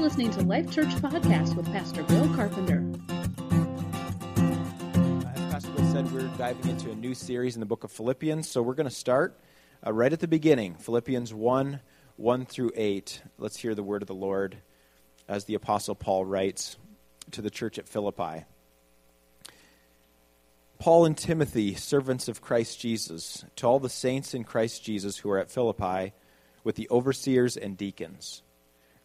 listening to Life Church Podcast with Pastor Bill Carpenter. As Pastor Bill said, we're diving into a new series in the book of Philippians. So we're going to start uh, right at the beginning Philippians 1 1 through 8. Let's hear the word of the Lord as the Apostle Paul writes to the church at Philippi. Paul and Timothy, servants of Christ Jesus, to all the saints in Christ Jesus who are at Philippi, with the overseers and deacons.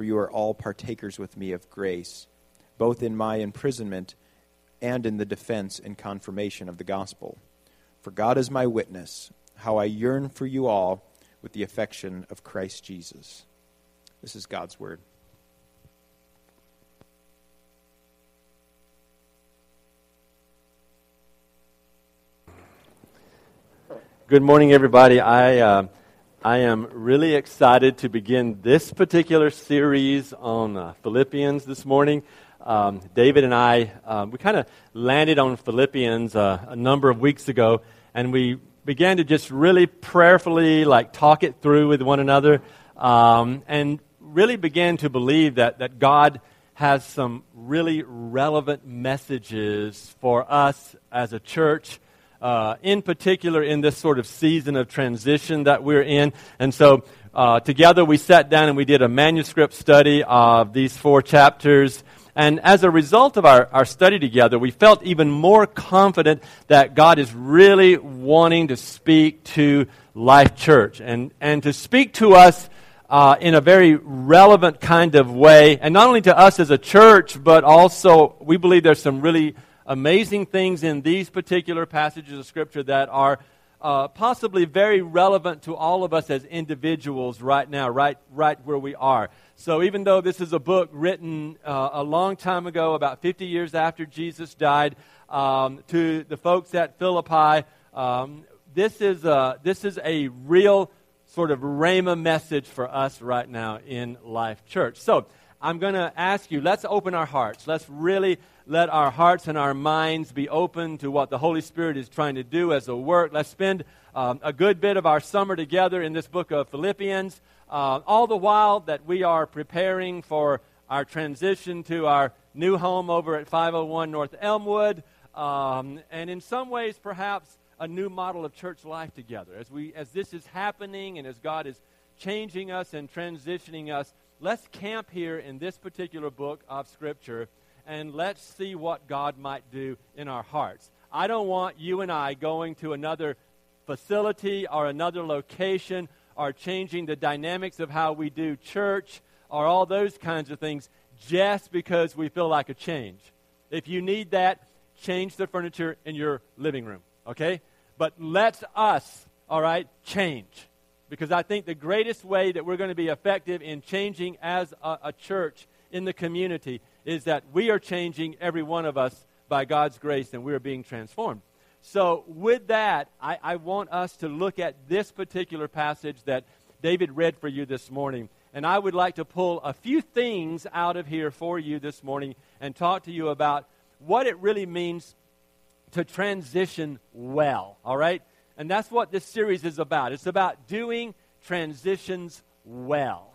for you are all partakers with me of grace, both in my imprisonment and in the defense and confirmation of the gospel. For God is my witness, how I yearn for you all with the affection of Christ Jesus. This is God's word. Good morning, everybody. I, uh, I am really excited to begin this particular series on uh, Philippians this morning. Um, David and I, uh, we kind of landed on Philippians uh, a number of weeks ago, and we began to just really prayerfully like talk it through with one another, um, and really began to believe that, that God has some really relevant messages for us as a church uh, in particular in this sort of season of transition that we're in. And so uh, together we sat down and we did a manuscript study of these four chapters. And as a result of our, our study together, we felt even more confident that God is really wanting to speak to Life Church and, and to speak to us uh, in a very relevant kind of way. And not only to us as a church, but also we believe there's some really amazing things in these particular passages of Scripture that are uh, possibly very relevant to all of us as individuals right now, right, right where we are. So, even though this is a book written uh, a long time ago, about 50 years after Jesus died, um, to the folks at Philippi, um, this, is a, this is a real sort of Rhema message for us right now in Life Church. So, I'm going to ask you, let's open our hearts. Let's really let our hearts and our minds be open to what the Holy Spirit is trying to do as a work. Let's spend um, a good bit of our summer together in this book of Philippians, uh, all the while that we are preparing for our transition to our new home over at 501 North Elmwood, um, and in some ways, perhaps a new model of church life together. As, we, as this is happening and as God is changing us and transitioning us, let's camp here in this particular book of Scripture and let's see what God might do in our hearts. I don't want you and I going to another facility or another location or changing the dynamics of how we do church or all those kinds of things just because we feel like a change. If you need that, change the furniture in your living room, okay? But let's us, all right, change. Because I think the greatest way that we're going to be effective in changing as a, a church in the community is that we are changing every one of us by God's grace and we are being transformed. So, with that, I, I, want us to look at this particular passage that David read for you this morning. And I would like to pull a few things out of here for you this morning and talk to you about what it really means to transition well. All right? And that's what this series is about. It's about doing transitions well.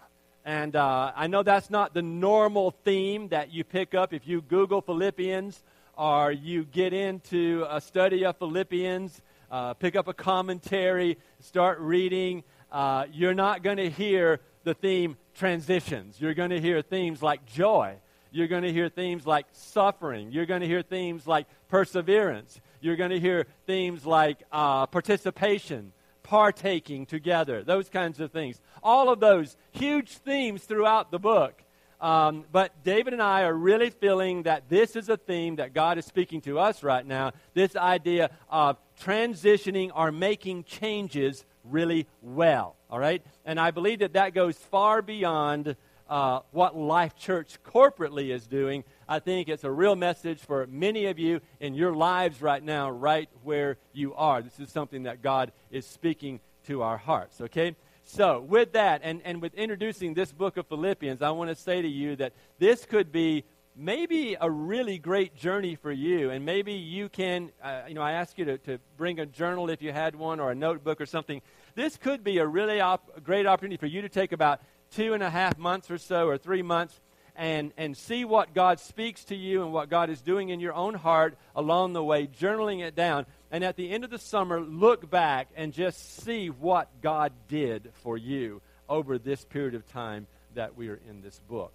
And uh, I know that's not the normal theme that you pick up if you Google Philippians or you get into a study of Philippians, uh, pick up a commentary, start reading. Uh, you're not going to hear the theme transitions. You're going to hear themes like joy. You're going to hear themes like suffering. You're going to hear themes like perseverance. You're going to hear themes like uh, participation, partaking together, those kinds of things. All of those huge themes throughout the book. Um, but David and I are really feeling that this is a theme that God is speaking to us right now this idea of transitioning or making changes really well. All right? And I believe that that goes far beyond uh, what Life Church corporately is doing, I think it's a real message for many of you in your lives right now, right where you are. This is something that God is speaking to our hearts, okay? So, with that, and, and with introducing this book of Philippians, I want to say to you that this could be maybe a really great journey for you. And maybe you can, uh, you know, I ask you to, to bring a journal if you had one or a notebook or something. This could be a really op- great opportunity for you to take about two and a half months or so, or three months, and, and see what God speaks to you and what God is doing in your own heart along the way, journaling it down. And at the end of the summer, look back and just see what God did for you over this period of time that we are in this book.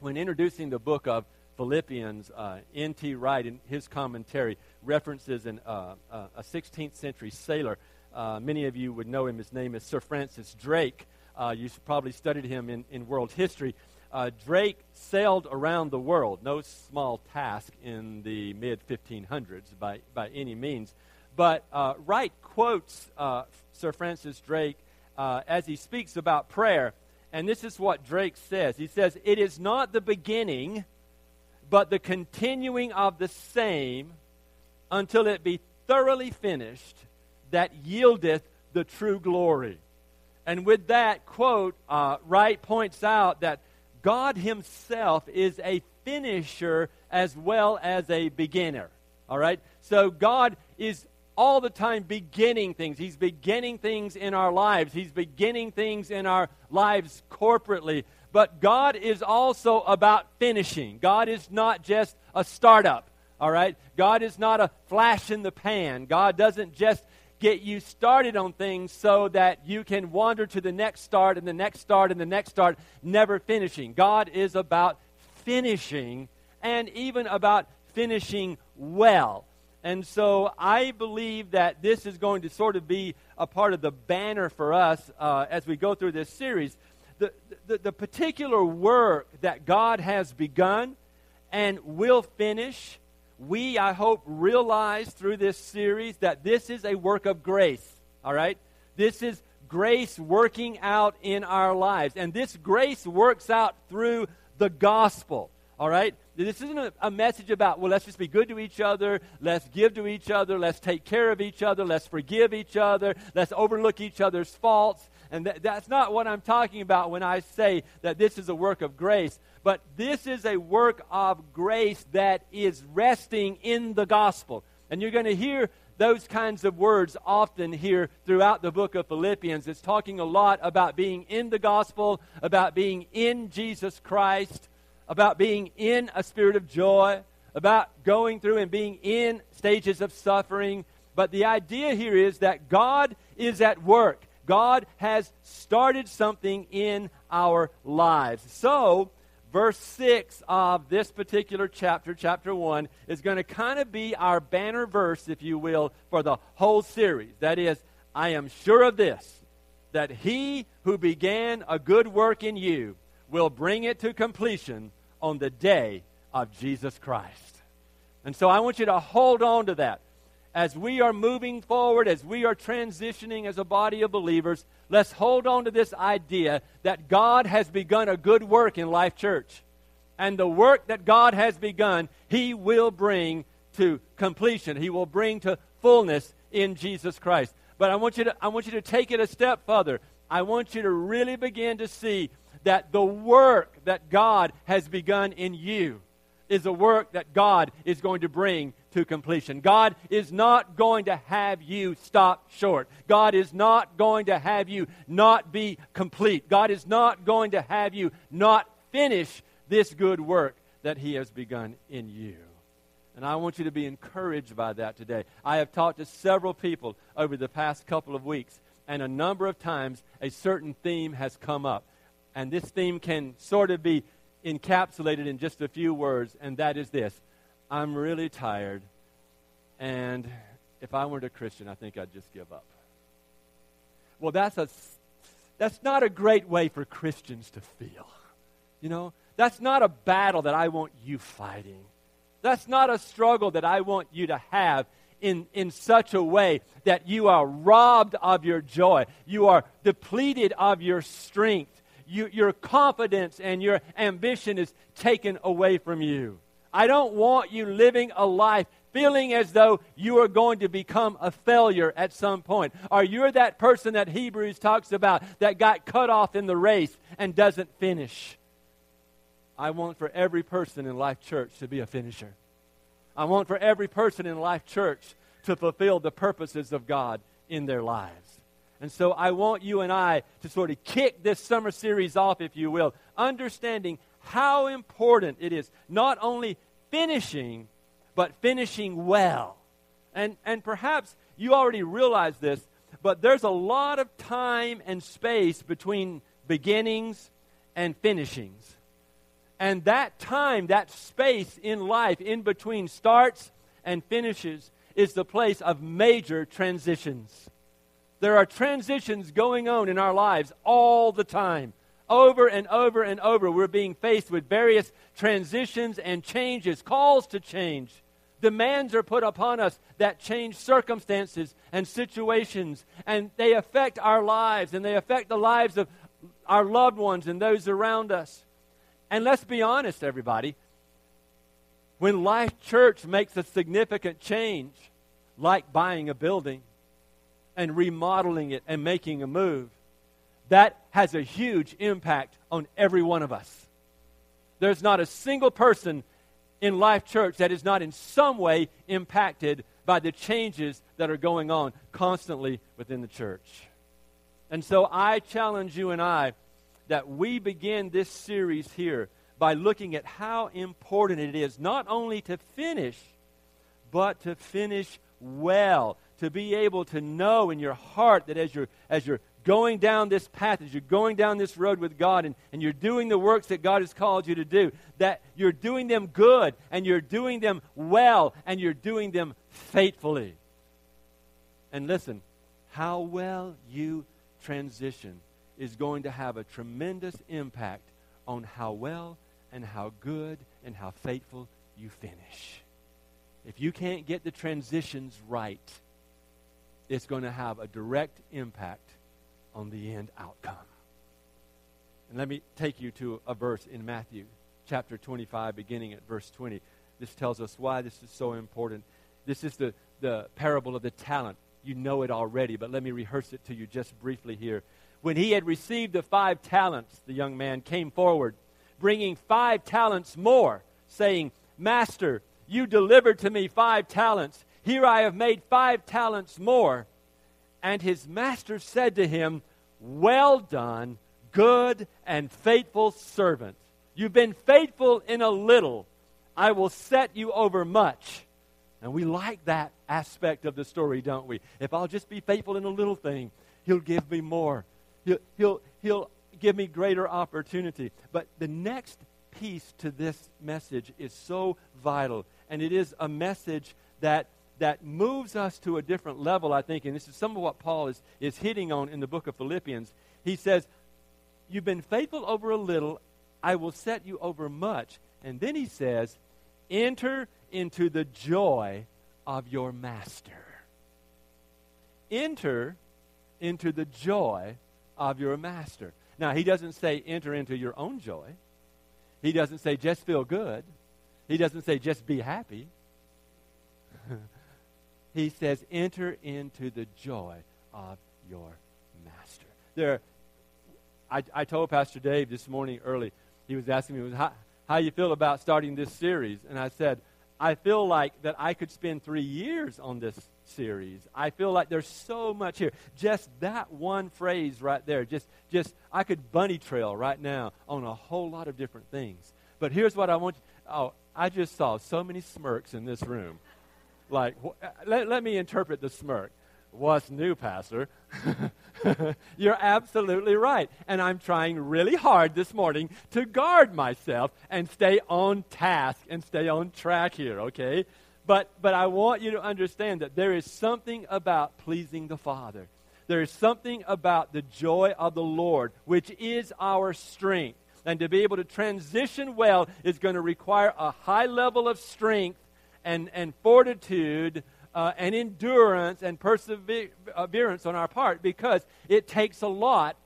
When introducing the book of Philippians, uh, N.T. Wright, in his commentary, references an, uh, uh, a 16th century sailor. Uh, many of you would know him. His name is Sir Francis Drake. Uh, you've probably studied him in, in world history. Uh, Drake sailed around the world, no small task in the mid 1500s by, by any means. But uh, Wright quotes uh, Sir Francis Drake uh, as he speaks about prayer. And this is what Drake says He says, It is not the beginning, but the continuing of the same until it be thoroughly finished that yieldeth the true glory. And with that quote, uh, Wright points out that God Himself is a finisher as well as a beginner. All right? So God is all the time beginning things. He's beginning things in our lives, He's beginning things in our lives corporately. But God is also about finishing. God is not just a startup. All right? God is not a flash in the pan. God doesn't just get you started on things so that you can wander to the next start and the next start and the next start, never finishing. God is about finishing and even about finishing well. And so I believe that this is going to sort of be a part of the banner for us uh, as we go through this series. The, the, the particular work that God has begun and will finish we, I hope, realize through this series that this is a work of grace, all right? This is grace working out in our lives. And this grace works out through the gospel, all right? This isn't a, a, message about, well, let's just be good to each other, let's give to each other, let's take care of each other, let's forgive each other, let's overlook each other's faults. And th- that's not what I'm talking about when I say that this is a work of grace. But this is a work of grace that is resting in the gospel. And you're going to hear those kinds of words often here throughout the book of Philippians. It's talking a lot about being in the gospel, about being in Jesus Christ, about being in a spirit of joy, about going through and being in stages of suffering. But the idea here is that God is at work. God has started something in our lives. So, verse 6 of this particular chapter, chapter 1, is going to kind of be our banner verse, if you will, for the whole series. That is, I am sure of this, that he who began a good work in you will bring it to completion on the day of Jesus Christ. And so I want you to hold on to that as we are moving forward, as we are transitioning as a body of believers, let's hold on to this idea that God has begun a good work in Life Church. And the work that God has begun, He will bring to completion. He will bring to fullness in Jesus Christ. But I want you to, I want you to take it a step further. I want you to really begin to see that the work that God has begun in you is a work that God is going to bring to completion. God is not going to have you stop short. God is not going to have you not be complete. God is not going to have you not finish this good work that He has begun in you. And I want you to be encouraged by that today. I have talked to several people over the past couple of weeks, and a number of times a certain theme has come up. And this theme can sort of be encapsulated in just a few words, and that is this I'm really tired, and if I weren't a Christian, I think I'd just give up. Well, that's, a, that's not a great way for Christians to feel. You know, that's not a battle that I want you fighting. That's not a struggle that I want you to have in, in such a way that you are robbed of your joy. You are depleted of your strength you, your confidence and your ambition is taken away from you. I don't want you living a life feeling as though you are going to become a failure at some point. Or you're that person that Hebrews talks about that got cut off in the race and doesn't finish. I want for every person in Life Church to be a finisher. I want for every person in Life Church to fulfill the purposes of God in their lives. And so I want you and I to sort of kick this summer series off, if you will, understanding how important it is not only finishing, but finishing well. And, and perhaps you already realize this, but there's a lot of time and space between beginnings and finishings. And that time, that space in life in between starts and finishes is the place of major transitions. There are transitions going on in our lives all the time. Over and over and over, we're being faced with various transitions and changes, calls to change. Demands are put upon us that change circumstances and situations, and they affect our lives and they affect the lives of our loved ones and those around us. And let's be honest, everybody. When Life Church makes a significant change, like buying a building and remodeling it and making a move, that has a huge impact on every one of us. There's not a single person in Life Church that is not in some way impacted by the changes that are going on constantly within the church. And so I challenge you and I that we begin this series here by looking at how important it is not only to finish, but to finish well. To be able to know in your heart that as you're, as you're going down this path, as you're going down this road with God and, and you're doing the works that God has called you to do, that you're doing them good and you're doing them well and you're doing them faithfully. And listen, how well you transition is going to have a tremendous impact on how well and how good and how faithful you finish. If you can't get the transitions right, it's going to have a direct impact on the end outcome. And let me take you to a verse in Matthew chapter 25, beginning at verse 20. This tells us why this is so important. This is the, the parable of the talent. You know it already, but let me rehearse it to you just briefly here. When he had received the five talents, the young man came forward, bringing five talents more, saying, Master, you delivered to me five talents. Here I have made five talents more. And his master said to him, Well done, good and faithful servant. You've been faithful in a little. I will set you over much. And we like that aspect of the story, don't we? If I'll just be faithful in a little thing, he'll give me more. He'll, he'll, he'll give me greater opportunity. But the next piece to this message is so vital, and it is a message that that moves us to a different level, I think, and this is some of what Paul is, is hitting on in the book of Philippians. He says, You've been faithful over a little, I will set you over much. And then he says, Enter into the joy of your master. Enter into the joy of your master. Now, he doesn't say enter into your own joy. He doesn't say just feel good. He doesn't say just be happy. He says, enter into the joy of your master. There, I, I told Pastor Dave this morning early, he was asking me, how, how you feel about starting this series? And I said, I feel like that I could spend three years on this series. I feel like there's so much here. Just that one phrase right there, just, just I could bunny trail right now on a whole lot of different things. But here's what I want you, oh, I just saw so many smirks in this room. Like, uh, let, let me interpret the smirk. What's new, Pastor? You're absolutely right. And I'm trying really hard this morning to guard myself and stay on task and stay on track here, okay? But, but I want you to understand that there is something about pleasing the Father. There is something about the joy of the Lord, which is our strength. And to be able to transition well is going to require a high level of strength and, and fortitude uh, and endurance and perseverance on our part because it takes a lot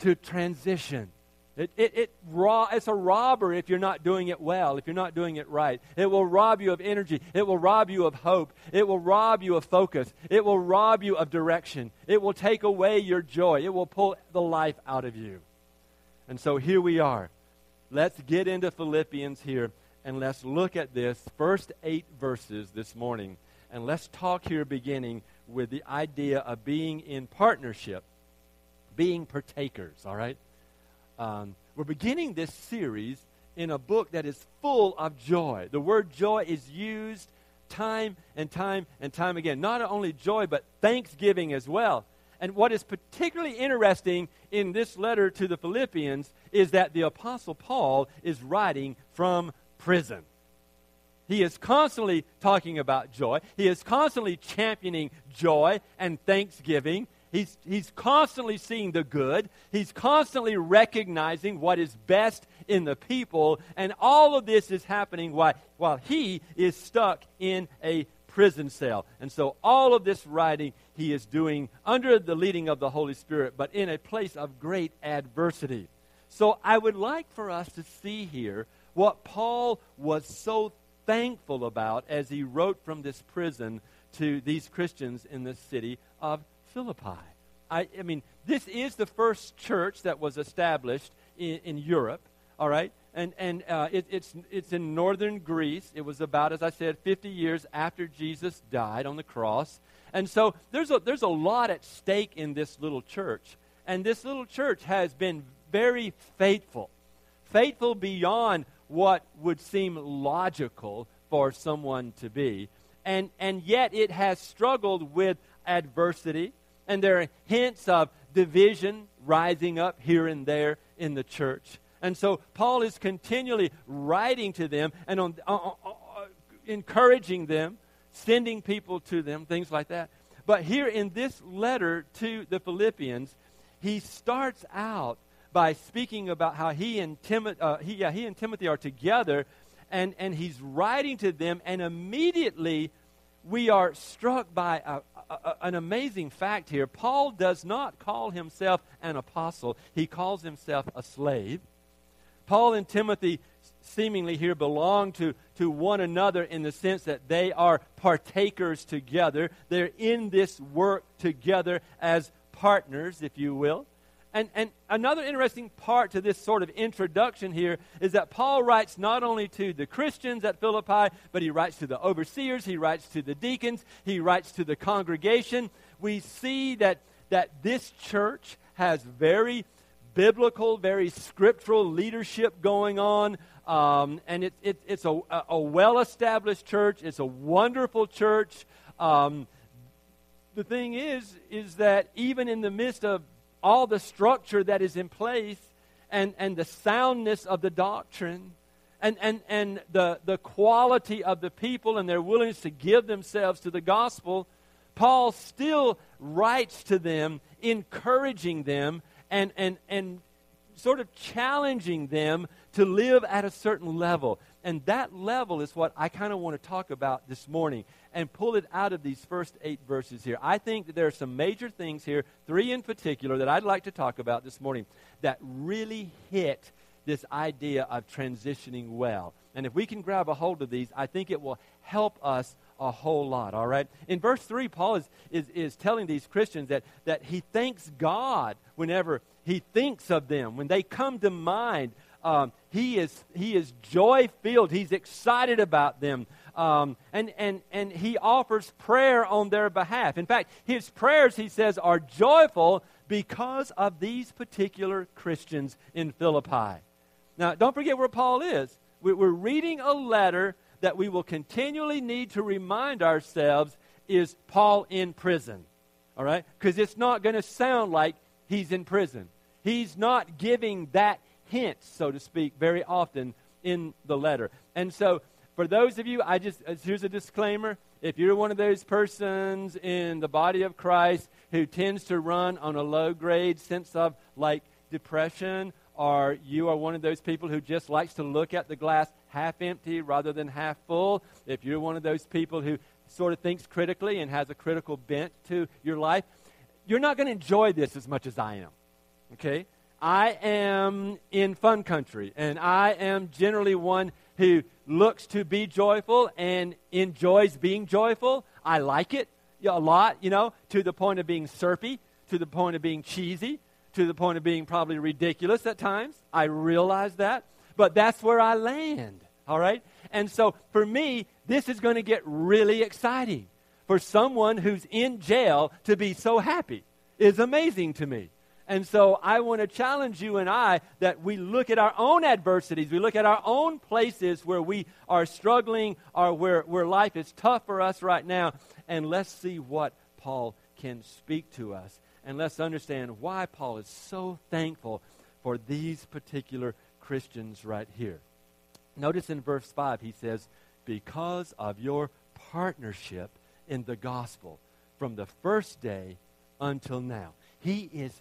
to transition. It, it, it ro- it's a robber if you're not doing it well, if you're not doing it right. It will rob you of energy. It will rob you of hope. It will rob you of focus. It will rob you of direction. It will take away your joy. It will pull the life out of you. And so here we are. Let's get into Philippians here and let's look at this first eight verses this morning. And let's talk here beginning with the idea of being in partnership, being partakers, all right? Um, we're beginning this series in a book that is full of joy. The word joy is used time and time and time again. Not only joy, but thanksgiving as well. And what is particularly interesting in this letter to the Philippians is that the Apostle Paul is writing from prison. He is constantly talking about joy. He is constantly championing joy and thanksgiving. He's, he's constantly seeing the good. He's constantly recognizing what is best in the people. And all of this is happening while, while he is stuck in a prison cell. And so all of this writing he is doing under the leading of the Holy Spirit, but in a place of great adversity. So I would like for us to see here what Paul was so thankful about as he wrote from this prison to these Christians in the city of Philippi. I, I mean, this is the first church that was established in, in Europe, all right? And, and uh, it, it's, it's in northern Greece. It was about, as I said, 50 years after Jesus died on the cross. And so there's a, there's a lot at stake in this little church. And this little church has been very faithful, faithful beyond what would seem logical for someone to be. And, and yet it has struggled with adversity, and there are hints of division rising up here and there in the church. And so Paul is continually writing to them and on, uh, uh, uh, encouraging them, sending people to them, things like that. But here in this letter to the Philippians, he starts out by speaking about how he and, Tim, uh, he, yeah, he and Timothy are together, and, and he's writing to them, and immediately we are struck by a, a, an amazing fact here. Paul does not call himself an apostle, he calls himself a slave. Paul and Timothy seemingly here belong to, to one another in the sense that they are partakers together. They're in this work together as partners, if you will. And, and another interesting part to this sort of introduction here is that Paul writes not only to the Christians at Philippi, but he writes to the overseers, he writes to the deacons, he writes to the congregation. We see that, that this church has very biblical, very scriptural leadership going on. Um, and it, it, it's a, a well established church, it's a wonderful church. Um, the thing is, is that even in the midst of all the structure that is in place and, and the soundness of the doctrine and, and, and the, the quality of the people and their willingness to give themselves to the gospel, Paul still writes to them, encouraging them and, and, and sort of challenging them to live at a certain level. And that level is what I kind of want to talk about this morning and pull it out of these first eight verses here. I think that there are some major things here, three in particular, that I'd like to talk about this morning that really hit this idea of transitioning well. And if we can grab a hold of these, I think it will help us a whole lot, all right? In verse 3, Paul is, is, is telling these Christians that, that he thanks God whenever he thinks of them, when they come to mind. Um, he is, he is joy filled. He's excited about them. Um, and, and, and he offers prayer on their behalf. In fact, his prayers, he says, are joyful because of these particular Christians in Philippi. Now, don't forget where Paul is. We're reading a letter that we will continually need to remind ourselves is Paul in prison. All right? Because it's not going to sound like he's in prison. He's not giving that hint, so to speak, very often in the letter. And so for those of you, I just uh, here's a disclaimer. If you're one of those persons in the body of Christ who tends to run on a low grade sense of like depression, or you are one of those people who just likes to look at the glass half empty rather than half full, if you're one of those people who sort of thinks critically and has a critical bent to your life, you're not going to enjoy this as much as I am. Okay? I am in fun country, and I am generally one who looks to be joyful and enjoys being joyful. I like it a lot, you know, to the point of being syrupy, to the point of being cheesy, to the point of being probably ridiculous at times. I realize that. But that's where I land, all right? And so for me, this is going to get really exciting. For someone who's in jail to be so happy is amazing to me. And so I want to challenge you and I that we look at our own adversities, we look at our own places where we are struggling or where, where life is tough for us right now, and let's see what Paul can speak to us. And let's understand why Paul is so thankful for these particular Christians right here. Notice in verse 5, he says, Because of your partnership in the gospel from the first day until now. He is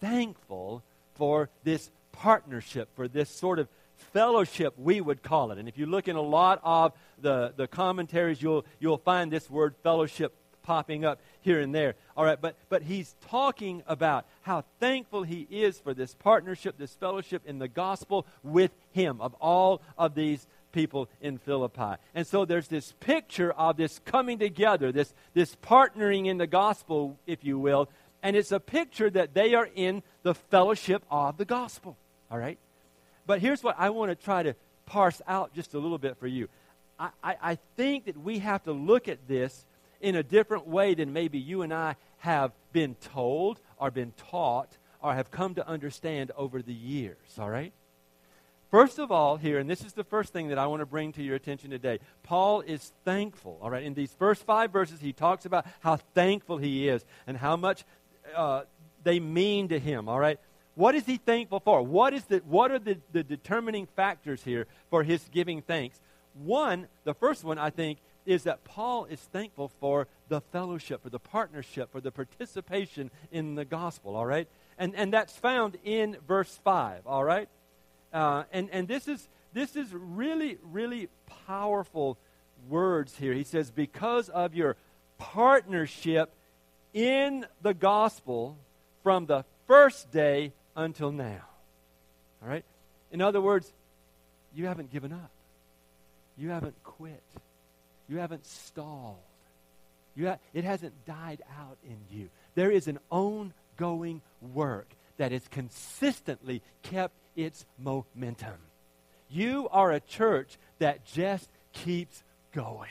thankful for this partnership, for this sort of fellowship, we would call it. And if you look in a lot of the, the commentaries, you'll, you'll find this word fellowship popping up here and there. All right, but, but he's talking about how thankful he is for this partnership, this fellowship in the gospel with him, of all of these people in Philippi. And so there's this picture of this coming together, this, this partnering in the gospel, if you will, and it's a picture that they are in the fellowship of the gospel. All right? But here's what I want to try to parse out just a little bit for you. I, I, I think that we have to look at this in a different way than maybe you and I have been told or been taught or have come to understand over the years. All right? First of all, here, and this is the first thing that I want to bring to your attention today, Paul is thankful. All right, in these first five verses, he talks about how thankful he is and how much uh, they mean to him, all right? What is he thankful for? What, is the, what are the, the determining factors here for his giving thanks? One, the first one, I think, is that Paul is thankful for the fellowship, for the partnership, for the participation in the gospel, all right? And, and that's found in verse 5, all right? Uh, and and this, is, this is really, really powerful words here. He says, because of your partnership in the gospel from the first day until now. All right? In other words, you haven't given up. You haven't quit. You haven't stalled. You ha- it hasn't died out in you. There is an ongoing work that has consistently kept its momentum. You are a church that just keeps going.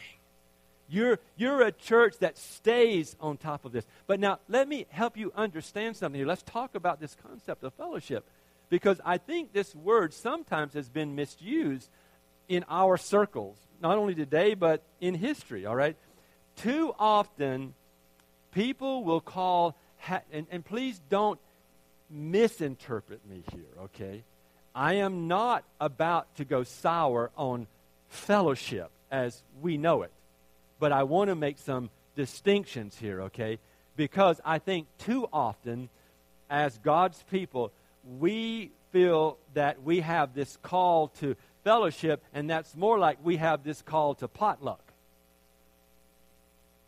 You're, you're a church that stays on top of this. But now, let me help you understand something here. Let's talk about this concept of fellowship. Because I think this word sometimes has been misused in our circles, not only today, but in history, all right? Too often, people will call, and, and please don't misinterpret me here, okay? I am not about to go sour on fellowship as we know it. But I want to make some distinctions here, okay? Because I think too often, as God's people, we feel that we have this call to fellowship, and that's more like we have this call to potluck.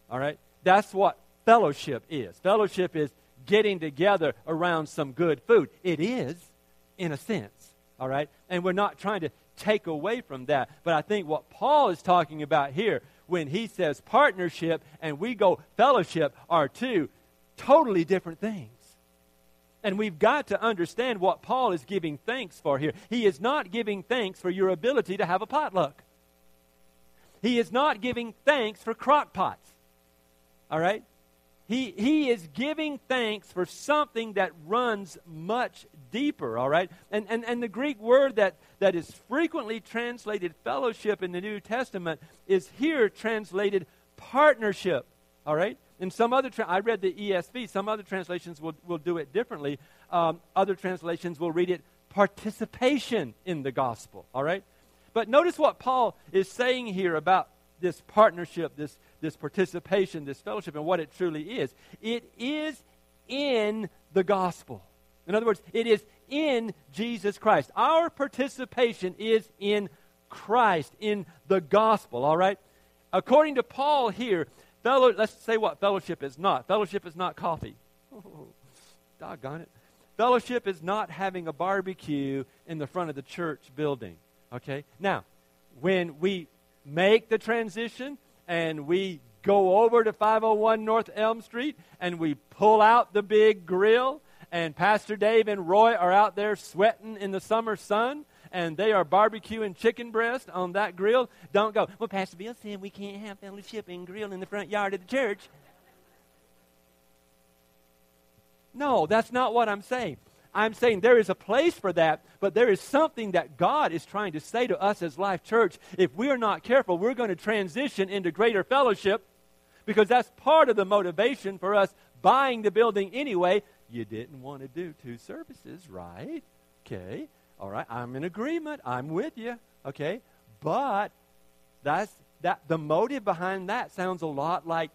All right? That's what fellowship is. Fellowship is getting together around some good food. It is, in a sense. All right? And we're not trying to take away from that. But I think what Paul is talking about here when he says partnership and we go fellowship are two totally different things. And we've got to understand what Paul is giving thanks for here. He is not giving thanks for your ability to have a potluck. He is not giving thanks for crock pots. All right? He, he is giving thanks for something that runs much deeper, all right? And, and, and the Greek word that, that is frequently translated fellowship in the New Testament is here translated partnership, all right? In some other, tra- I read the ESV, some other translations will, will do it differently. Um, other translations will read it participation in the gospel, all right? But notice what Paul is saying here about this partnership, this, this participation, this fellowship, and what it truly is. It is in the gospel. In other words, it is in Jesus Christ. Our participation is in Christ, in the gospel, all right? According to Paul here, fellow, let's say what fellowship is not. Fellowship is not coffee. Oh, doggone it. Fellowship is not having a barbecue in the front of the church building. Okay? Now, when we make the transition and we go over to 501 North Elm Street and we pull out the big grill, and Pastor Dave and Roy are out there sweating in the summer sun, and they are barbecuing chicken breast on that grill, don't go, well, Pastor Bill said we can't have fellowship and grill in the front yard of the church. No, that's not what I'm saying. I'm saying there is a place for that, but there is something that God is trying to say to us as Life Church. If we are not careful, we're going to transition into greater fellowship because that's part of the motivation for us buying the building anyway. You didn't want to do two services, right? Okay. All right. I'm in agreement. I'm with you. Okay. But that's that the motive behind that sounds a lot like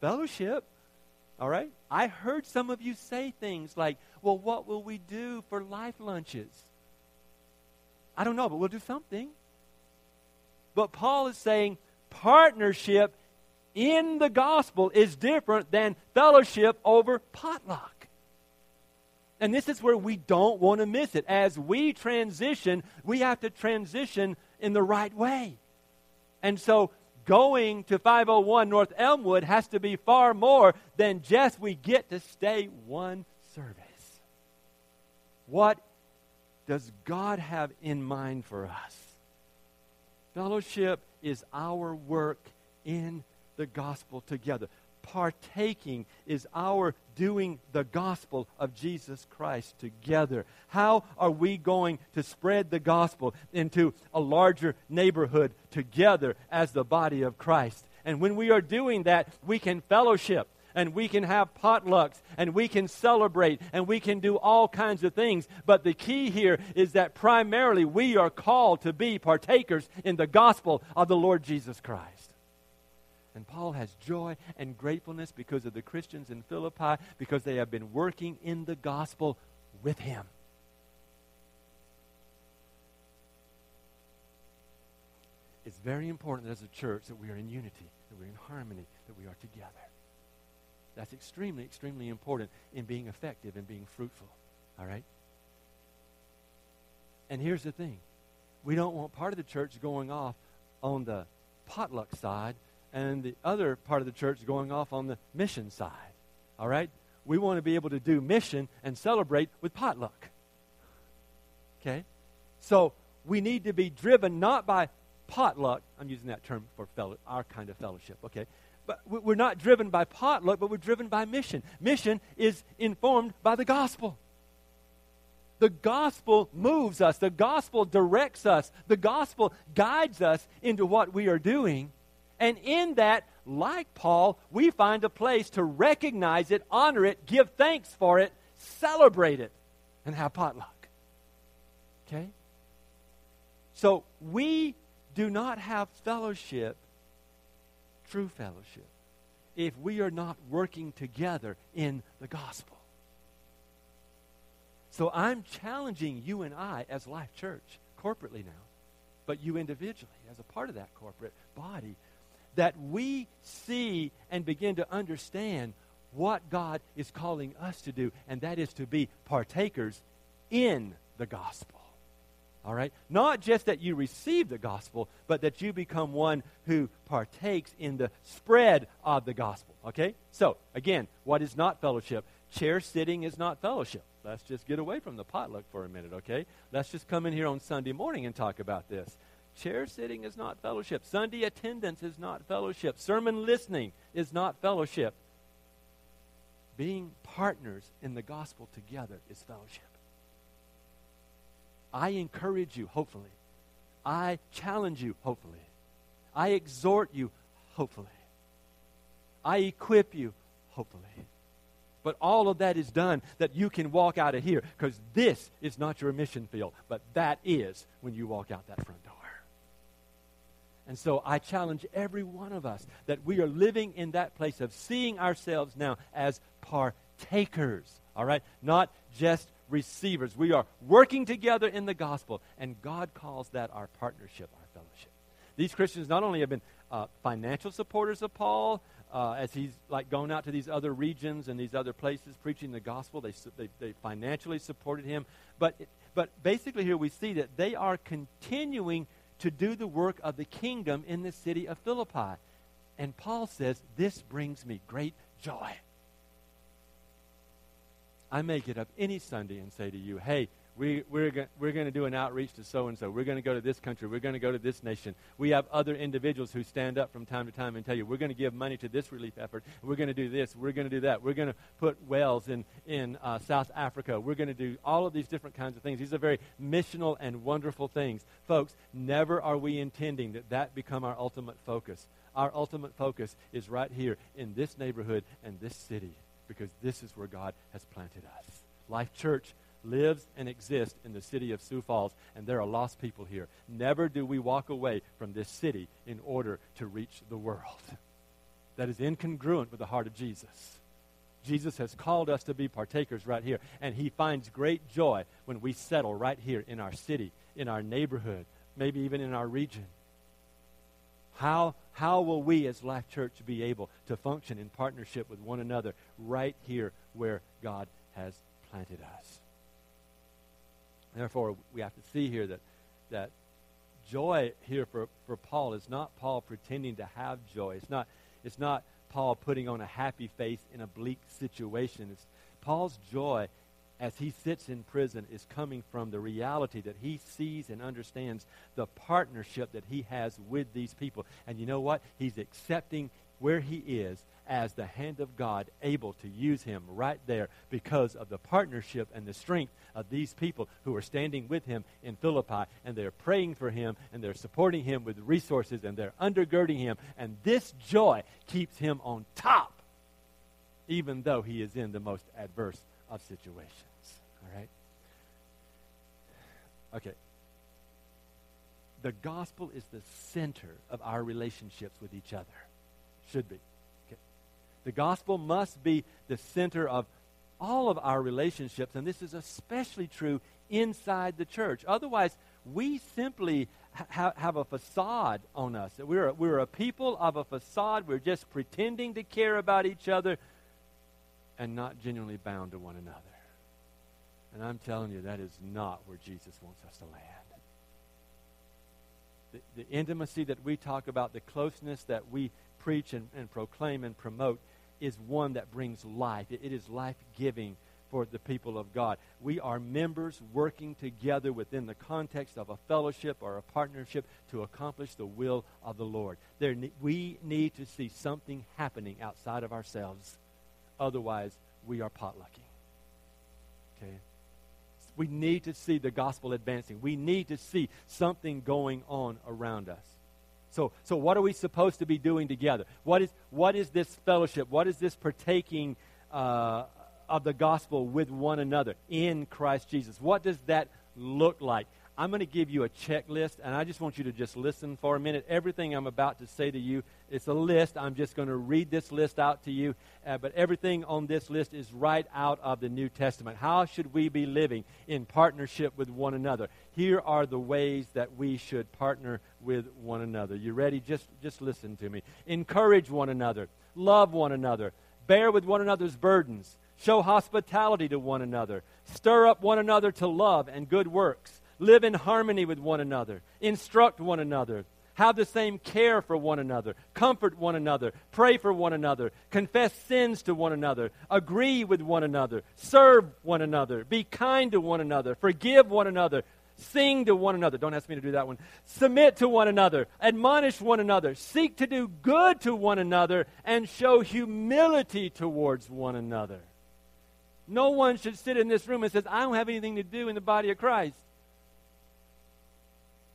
fellowship. All right? I heard some of you say things like, well, what will we do for life lunches? I don't know, but we'll do something. But Paul is saying partnership in the gospel is different than fellowship over potluck. And this is where we don't want to miss it. As we transition, we have to transition in the right way. And so going to 501 North Elmwood has to be far more than just we get to stay one service. What does God have in mind for us? Fellowship is our work in the gospel together. Partaking is our doing the gospel of Jesus Christ together. How are we going to spread the gospel into a larger neighborhood together as the body of Christ? And when we are doing that, we can fellowship and we can have potlucks and we can celebrate and we can do all kinds of things. But the key here is that primarily we are called to be partakers in the gospel of the Lord Jesus Christ. And Paul has joy and gratefulness because of the Christians in Philippi because they have been working in the gospel with him. It's very important that as a church that we are in unity, that we're in harmony, that we are together. That's extremely, extremely important in being effective and being fruitful. All right? And here's the thing we don't want part of the church going off on the potluck side and the other part of the church going off on the mission side. All right? We want to be able to do mission and celebrate with potluck. Okay? So we need to be driven not by potluck. I'm using that term for fellow, our kind of fellowship. Okay? But we're not driven by potluck, but we're driven by mission. Mission is informed by the gospel. The gospel moves us, the gospel directs us, the gospel guides us into what we are doing. And in that, like Paul, we find a place to recognize it, honor it, give thanks for it, celebrate it, and have potluck. Okay? So we do not have fellowship, true fellowship, if we are not working together in the gospel. So I'm challenging you and I as Life Church, corporately now, but you individually, as a part of that corporate body, that we see and begin to understand what God is calling us to do, and that is to be partakers in the gospel. All right? Not just that you receive the gospel, but that you become one who partakes in the spread of the gospel. Okay? So, again, what is not fellowship? Chair sitting is not fellowship. Let's just get away from the potluck for a minute, okay? Let's just come in here on Sunday morning and talk about this. Chair sitting is not fellowship. Sunday attendance is not fellowship. Sermon listening is not fellowship. Being partners in the gospel together is fellowship. I encourage you, hopefully. I challenge you, hopefully. I exhort you, hopefully. I equip you, hopefully. But all of that is done that you can walk out of here because this is not your mission field, but that is when you walk out that front door. And so I challenge every one of us that we are living in that place of seeing ourselves now as partakers, all right? Not just receivers. We are working together in the gospel, and God calls that our partnership, our fellowship. These Christians not only have been uh, financial supporters of Paul, uh, as he's like gone out to these other regions and these other places preaching the gospel. They, they, they financially supported him. But, but basically, here we see that they are continuing to do the work of the kingdom in the city of Philippi. And Paul says, This brings me great joy. I may get up any Sunday and say to you, Hey, we, we're, go- we're going to do an outreach to so and so. We're going to go to this country. We're going to go to this nation. We have other individuals who stand up from time to time and tell you, we're going to give money to this relief effort. We're going to do this. We're going to do that. We're going to put wells in, in uh, South Africa. We're going to do all of these different kinds of things. These are very missional and wonderful things. Folks, never are we intending that that become our ultimate focus. Our ultimate focus is right here in this neighborhood and this city because this is where God has planted us. Life Church lives and exists in the city of Sioux Falls, and there are lost people here. Never do we walk away from this city in order to reach the world. That is incongruent with the heart of Jesus. Jesus has called us to be partakers right here, and he finds great joy when we settle right here in our city, in our neighborhood, maybe even in our region. How, how will we as Life Church be able to function in partnership with one another right here where God has planted us? Therefore, we have to see here that, that joy here for, for Paul is not Paul pretending to have joy. It's not, it's not Paul putting on a happy face in a bleak situation. It's Paul's joy as he sits in prison is coming from the reality that he sees and understands the partnership that he has with these people. And you know what? He's accepting where he is as the hand of God able to use him right there because of the partnership and the strength of these people who are standing with him in Philippi and they're praying for him and they're supporting him with resources and they're undergirding him. And this joy keeps him on top, even though he is in the most adverse of situations. All right? Okay. The gospel is the center of our relationships with each other. Should be. The gospel must be the center of all of our relationships, and this is especially true inside the church. Otherwise, we simply ha- have a facade on us. We're a, we're a people of a facade. We're just pretending to care about each other and not genuinely bound to one another. And I'm telling you, that is not where Jesus wants us to land. The, the intimacy that we talk about, the closeness that we preach and, and proclaim and promote, is one that brings life. it, it is life giving for the people of God. We are members working together within the context of a fellowship or a partnership to accomplish the will of the Lord. There, we need to see something happening outside of ourselves. Otherwise, we are potlucking. Okay? We need to see the gospel advancing. We need to see something going on around us. So, so what are we supposed to be doing together? What is, what is this fellowship? What is this partaking uh, of the gospel with one another in Christ Jesus? What does that look like? I'm going to give you a checklist, and I just want you to just listen for a minute. Everything I'm about to say to you, it's a list. I'm just going to read this list out to you. Uh, but everything on this list is right out of the New Testament. How should we be living in partnership with one another? Here are the ways that we should partner with one another. You ready? Just, just listen to me. Encourage one another, love one another, bear with one another's burdens, show hospitality to one another, stir up one another to love and good works live in harmony with one another, instruct one another, have the same care for one another, comfort one another, pray for one another, confess sins to one another, agree with one another, serve one another, be kind to one another, forgive one another, sing to one another. Don't ask me to do that one. Submit to one another, admonish one another, seek to do good to one another, and show humility towards one another. No one should sit in this room and says, I don't have anything to do in the body of Christ.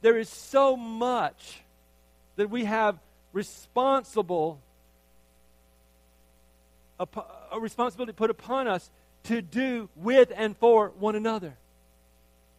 There is so much that we have responsible a, responsibility put upon us to do with and for one another.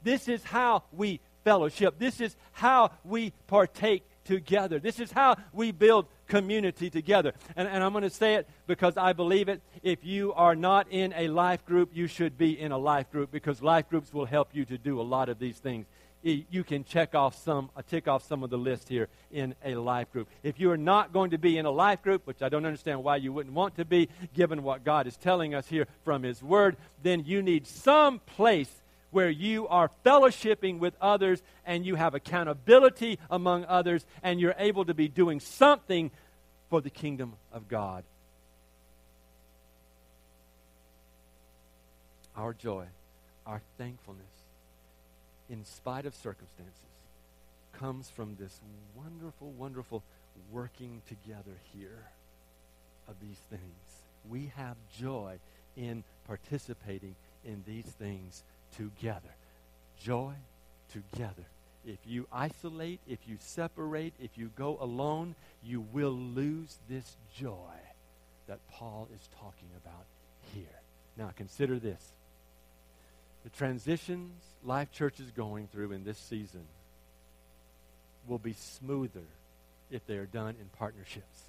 This is how we fellowship. This is how we partake together. This is how we build community together. And, and I'm going to say it because I believe it. If you are not in a life group, you should be in a life group because life groups will help you to do a lot of these things you can check off some, uh, tick off some of the list here in a life group. If you are not going to be in a life group, which I don't understand why you wouldn't want to be, given what God is telling us here from His Word, then you need some place where you are fellowshipping with others and you have accountability among others and you're able to be doing something for the kingdom of God. Our joy, our thankfulness, in spite of circumstances, comes from this wonderful, wonderful working together here of these things. We have joy in participating in these things together. Joy together. If you isolate, if you separate, if you go alone, you will lose this joy that Paul is talking about here. Now, consider this. The transitions Life Church is going through in this season will be smoother if they are done in partnerships.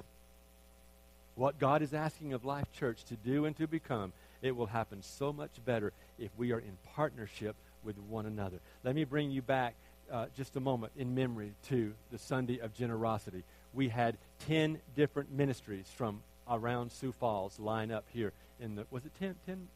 What God is asking of Life Church to do and to become it will happen so much better if we are in partnership with one another. Let me bring you back uh, just a moment in memory to the Sunday of generosity. We had 10 different ministries from around Sioux Falls line up here in the, was it 10, 10,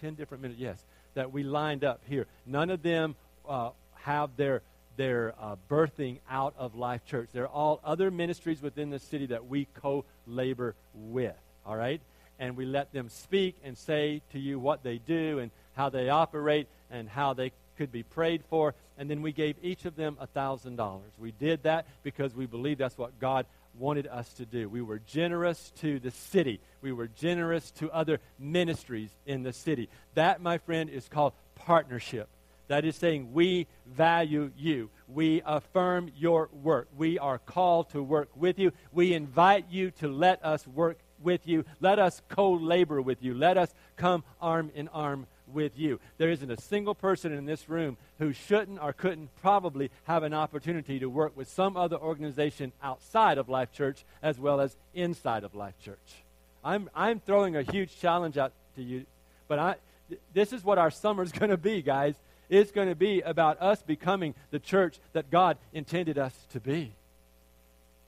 10 different ministries? Yes, that we lined up here. None of them uh, have their their uh, birthing out of Life Church. They're all other ministries within the city that we co labor with. All right? and we let them speak and say to you what they do and how they operate and how they could be prayed for. And then we gave each of them a $1,000. We did that because we believe that's what God wanted us to do. We were generous to the city, we were generous to other ministries in the city. That, my friend, is called partnership. That is saying, we value you. We affirm your work. We are called to work with you. We invite you to let us work with you. Let us co labor with you. Let us come arm in arm with you. There isn't a single person in this room who shouldn't or couldn't probably have an opportunity to work with some other organization outside of Life Church as well as inside of Life Church. I'm, I'm throwing a huge challenge out to you, but I, th- this is what our summer's going to be, guys. It's going to be about us becoming the church that God intended us to be.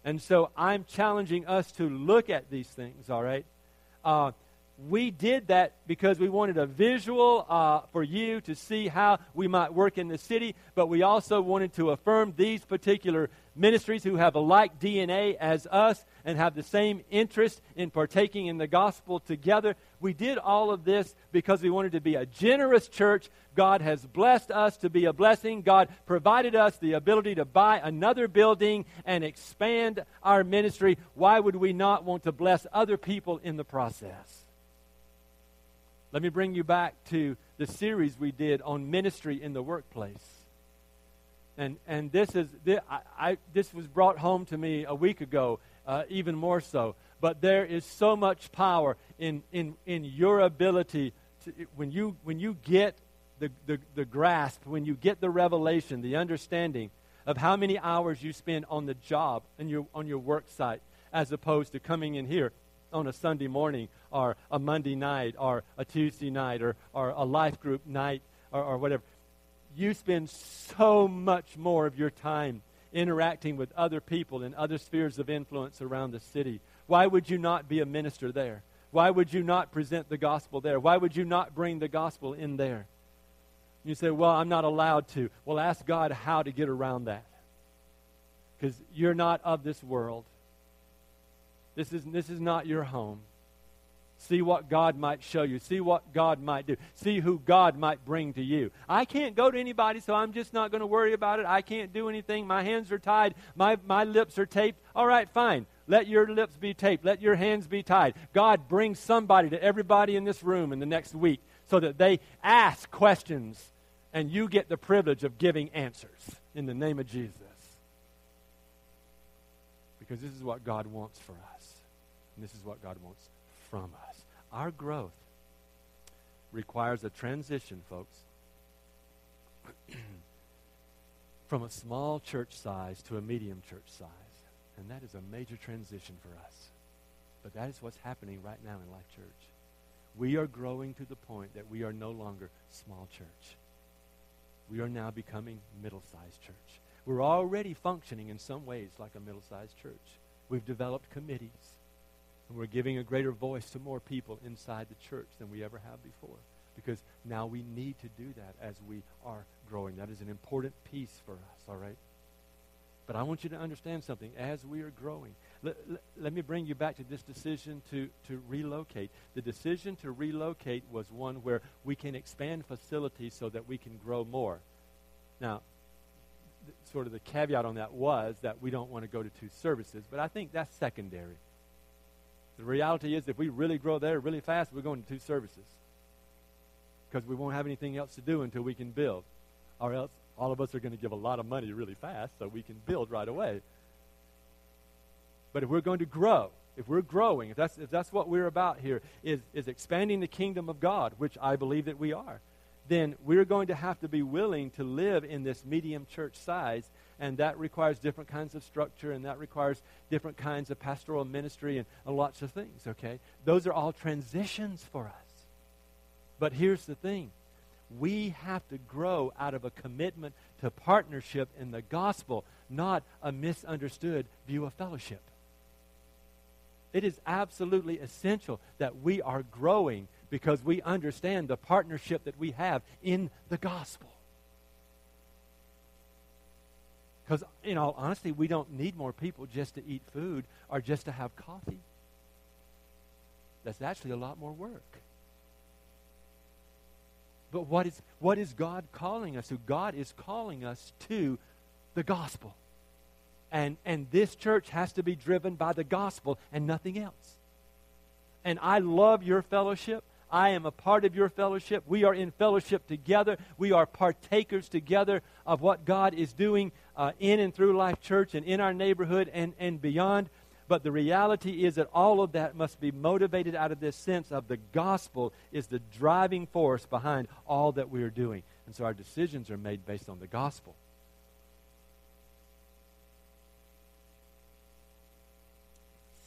And so I'm challenging us to look at these things, all right? Uh, we did that because we wanted a visual uh, for you to see how we might work in the city, but we also wanted to affirm these particular ministries who have a like DNA as us and have the same interest in partaking in the gospel together. We did all of this because we wanted to be a generous church. God has blessed us to be a blessing. God provided us the ability to buy another building and expand our ministry. Why would we not want to bless other people in the process? Let me bring you back to the series we did on ministry in the workplace. And, and this, is, this, I, I, this was brought home to me a week ago, uh, even more so. But there is so much power in, in, in your ability to, when, you, when you get the, the, the grasp, when you get the revelation, the understanding of how many hours you spend on the job and your, on your work site, as opposed to coming in here on a Sunday morning or a Monday night or a Tuesday night or, or a life group night or, or whatever. You spend so much more of your time interacting with other people in other spheres of influence around the city. Why would you not be a minister there? Why would you not present the gospel there? Why would you not bring the gospel in there? You say, Well, I'm not allowed to. Well, ask God how to get around that. Because you're not of this world. This is, this is not your home. See what God might show you. See what God might do. See who God might bring to you. I can't go to anybody, so I'm just not going to worry about it. I can't do anything. My hands are tied. My, my lips are taped. All right, fine. Let your lips be taped. Let your hands be tied. God brings somebody to everybody in this room in the next week so that they ask questions and you get the privilege of giving answers in the name of Jesus. Because this is what God wants for us. And this is what God wants from us. Our growth requires a transition, folks, from a small church size to a medium church size. And that is a major transition for us. But that is what's happening right now in Life Church. We are growing to the point that we are no longer small church. we are now becoming middle sized church. We're already functioning in some ways like a middle sized church. We've developed committees, and we're giving a greater voice to more people inside the church than we ever have before because now we need to do that as we are growing. That is an important piece for us, all right? But I want you to understand something. As we are growing, let, let, let, me bring you back to this decision to, to relocate. The decision to relocate was one where we can expand facilities so that we can grow more. Now, sort of the caveat on that was that we don't want to go to two services, but I think that's secondary. The reality is, if we really grow there really fast, we're going to two services because we won't have anything else to do until we can build. Or else all of us are going to give a lot of money really fast so we can build right away. But if we're going to grow, if we're growing, if that's, if that's what we're about here, is, is expanding the kingdom of God, which I believe that we are, then we're going to have to be willing to live in this medium church size, and that requires different kinds of structure, and that requires different kinds of pastoral ministry and, lots of things, okay? Those are all transitions for us. But here's the thing we have to grow out of a commitment to partnership in the gospel, not a misunderstood view of fellowship. It is absolutely essential that we are growing because we understand the partnership that we have in the gospel. Because, in all honesty, we don't need more people just to eat food or just to have coffee. That's actually a lot more work. But what is, what is God calling us to? God is calling us to the gospel. And, and this church has to be driven by the gospel and nothing else. And I love your fellowship. I am a part of your fellowship. We are in fellowship together. We are partakers together of what God is doing uh, in and through Life Church and in our neighborhood and, and beyond. But the reality is that all of that must be motivated out of this sense of the gospel is the driving force behind all that we are doing. And so our decisions are made based on the gospel.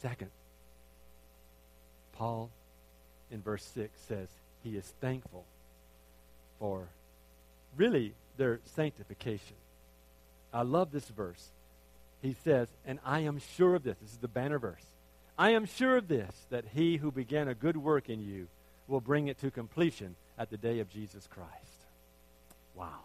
Second, Paul in verse 6 says he is thankful for really their sanctification. I love this verse he says, And I am sure of this. This is the banner verse. I am sure of this, that he who began a good work in you will bring it to completion at the day of Jesus Christ. Wow.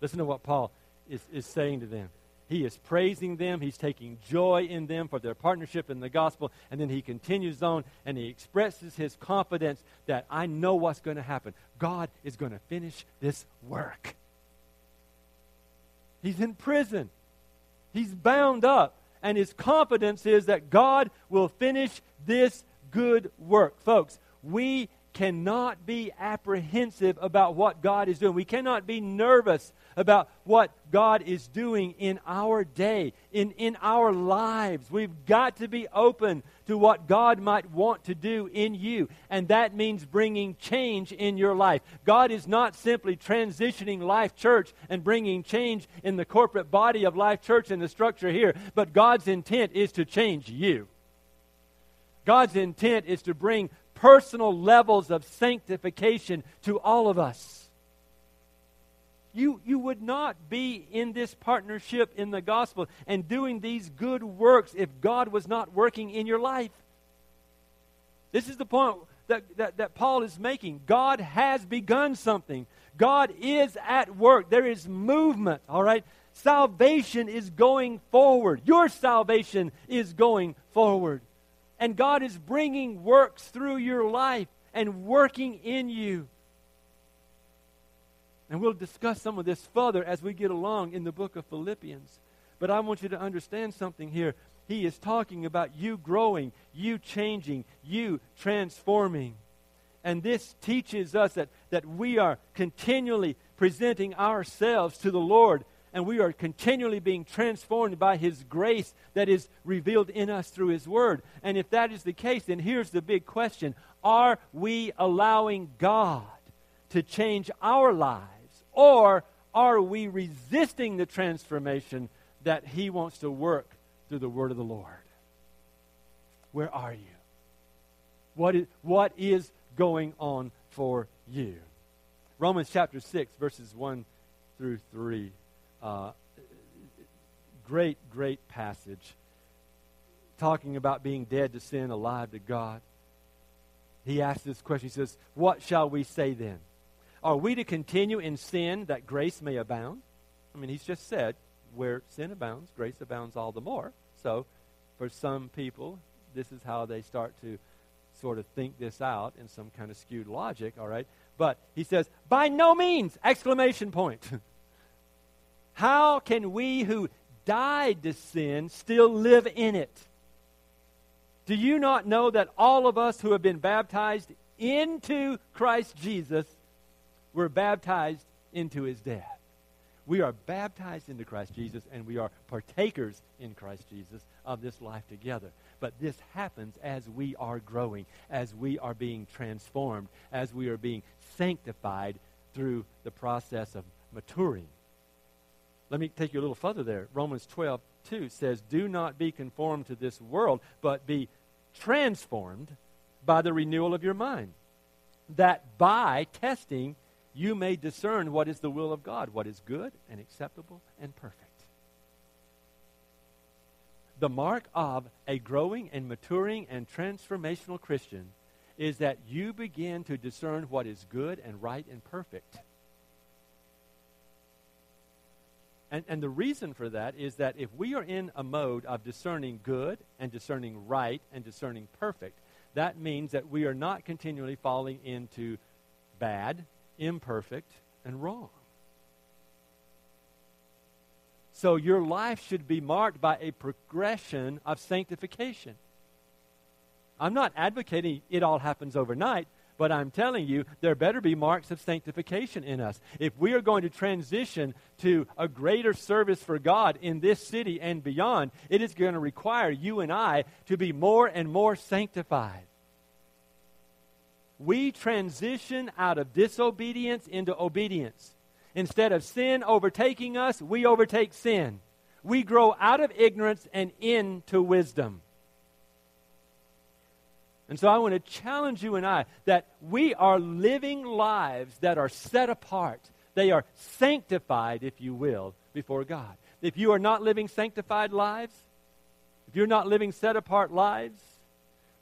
Listen to what Paul is, is saying to them. He is praising them. He's taking joy in them for their partnership in the gospel. And then he continues on and he expresses his confidence that I know what's going to happen. God is going to finish this work. He's in prison. He's bound up. And his confidence is that God will finish this good work. Folks, we cannot be apprehensive about what God is doing. We cannot be nervous about what God is doing in our day, in, in our lives. We've got to be open to what God might want to do in you. And that means bringing change in your life. God is not simply transitioning Life Church and bringing change in the corporate body of Life Church and the structure here, but God's intent is to change you. God's intent is to bring personal levels of sanctification to all of us. You, you would not be in this partnership in the gospel and doing these good works if God was not working in your life. This is the point that, that, that Paul is making. God has begun something, God is at work. There is movement, all right? Salvation is going forward. Your salvation is going forward. And God is bringing works through your life and working in you. And we'll discuss some of this further as we get along in the book of Philippians. But I want you to understand something here. He is talking about you growing, you changing, you transforming. And this teaches us that, that we are continually presenting ourselves to the Lord and we are continually being transformed by His grace that is revealed in us through His Word. And if that is the case, then here's the big question Are we allowing God to change our lives, or are we resisting the transformation that He wants to work through the Word of the Lord? Where are you? What is, what is going on for you? Romans chapter 6, verses 1 through 3. Uh, great, great passage talking about being dead to sin, alive to God. He asks this question. He says, What shall we say then? Are we to continue in sin that grace may abound? I mean, he's just said, Where sin abounds, grace abounds all the more. So, for some people, this is how they start to sort of think this out in some kind of skewed logic, all right? But he says, By no means! Exclamation point. how can we who died to sin still live in it? Do you not know that all of us who have been baptized into Christ Jesus were baptized into his death? We are baptized into Christ Jesus and we are partakers in Christ Jesus of this life together. But this happens as we are growing, as we are being transformed, as we are being sanctified through the process of maturing. Let me take you a little further there. Romans 12, 2 says, Do not be conformed to this world, but be transformed by the renewal of your mind, that by testing you may discern what is the will of God, what is good and acceptable and perfect. The mark of a growing and maturing and transformational Christian is that you begin to discern what is good and right and perfect. And, and the reason for that is that if we are in a mode of discerning good and discerning right and discerning perfect, that means that we are not continually falling into bad, imperfect, and wrong. So your life should be marked by a progression of sanctification. I'm not advocating it all happens overnight, but I'm telling you, there better be marks of sanctification in us. If we are going to transition to a greater service for God in this city and beyond, it is going to require you and I to be more and more sanctified. We transition out of disobedience into obedience. Instead of sin overtaking us, we overtake sin. We grow out of ignorance and into wisdom. And so I want to challenge you and I that we are living lives that are set apart. They are sanctified, if you will, before God. If you are not living sanctified lives, if you're not living set apart lives,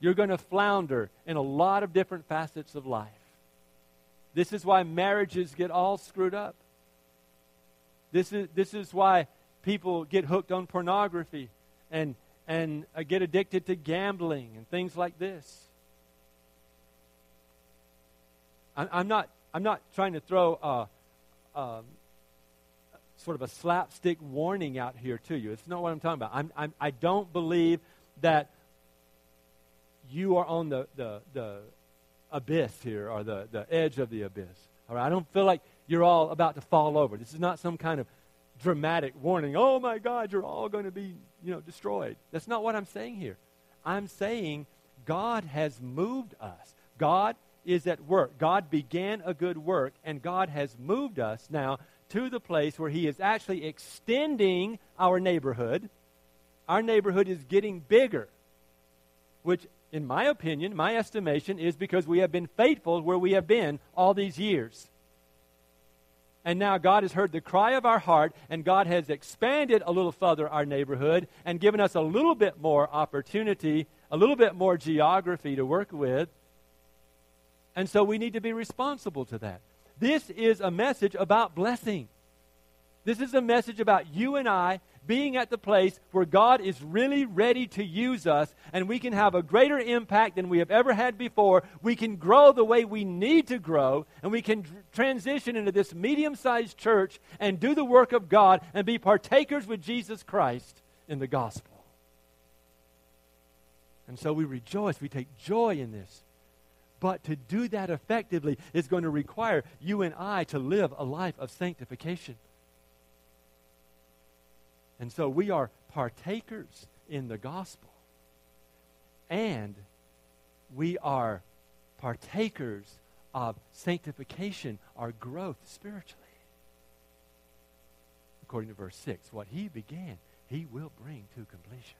you're going to flounder in a lot of different facets of life. This is why marriages get all screwed up. This is, this is why people get hooked on pornography and and uh, get addicted to gambling and things like this. I, I'm not, I'm not trying to throw a, a, sort of a slapstick warning out here to you. It's not what I'm talking about. I'm, I'm, I do not believe that you are on the, the, the abyss here or the, the edge of the abyss. All right? I don't feel like you're all about to fall over. This is not some kind of dramatic warning. Oh my God, you're all going to be, you know, destroyed. That's not what I'm saying here. I'm saying God has moved us. God is at work. God began a good work, and God has moved us now to the place where He is actually extending our neighborhood. Our neighborhood is getting bigger, which, in my opinion, my estimation, is because we have been faithful where we have been all these years. And now God has heard the cry of our heart, and God has expanded a little further our neighborhood and given us a little bit more opportunity, a little bit more geography to work with. And so we need to be responsible to that. This is a message about blessing. This is a message about you and I being at the place where God is really ready to use us and we can have a greater impact than we have ever had before. We can grow the way we need to grow and we can transition into this medium sized church and do the work of God and be partakers with Jesus Christ in the gospel. And so we rejoice, we take joy in this. But to do that effectively is going to require you and I to live a life of sanctification. And so we are partakers in the gospel. And we are partakers of sanctification, our growth spiritually. According to verse 6, what he began, he will bring to completion.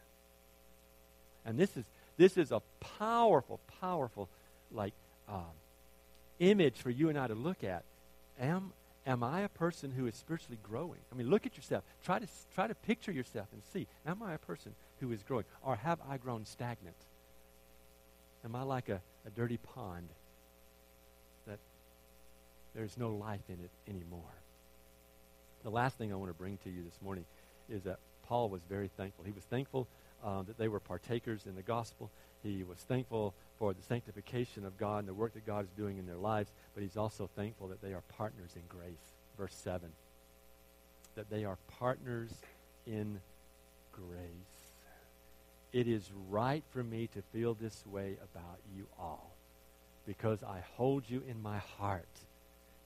And this is, this is a powerful, powerful, like, um, image for you and I to look at. Am, am I a person who is spiritually growing? I mean, look at yourself. Try to, try to picture yourself and see, am I a person who is growing? Or have I grown stagnant? Am I like a, a dirty pond that there's no life in it anymore? The last thing I want to bring to you this morning is that Paul was very thankful. He was thankful uh, that they were partakers in the gospel. He was thankful for the sanctification of God and the work that God is doing in their lives, but he's also thankful that they are partners in grace. Verse 7. That they are partners in grace. It is right for me to feel this way about you all because I hold you in my heart.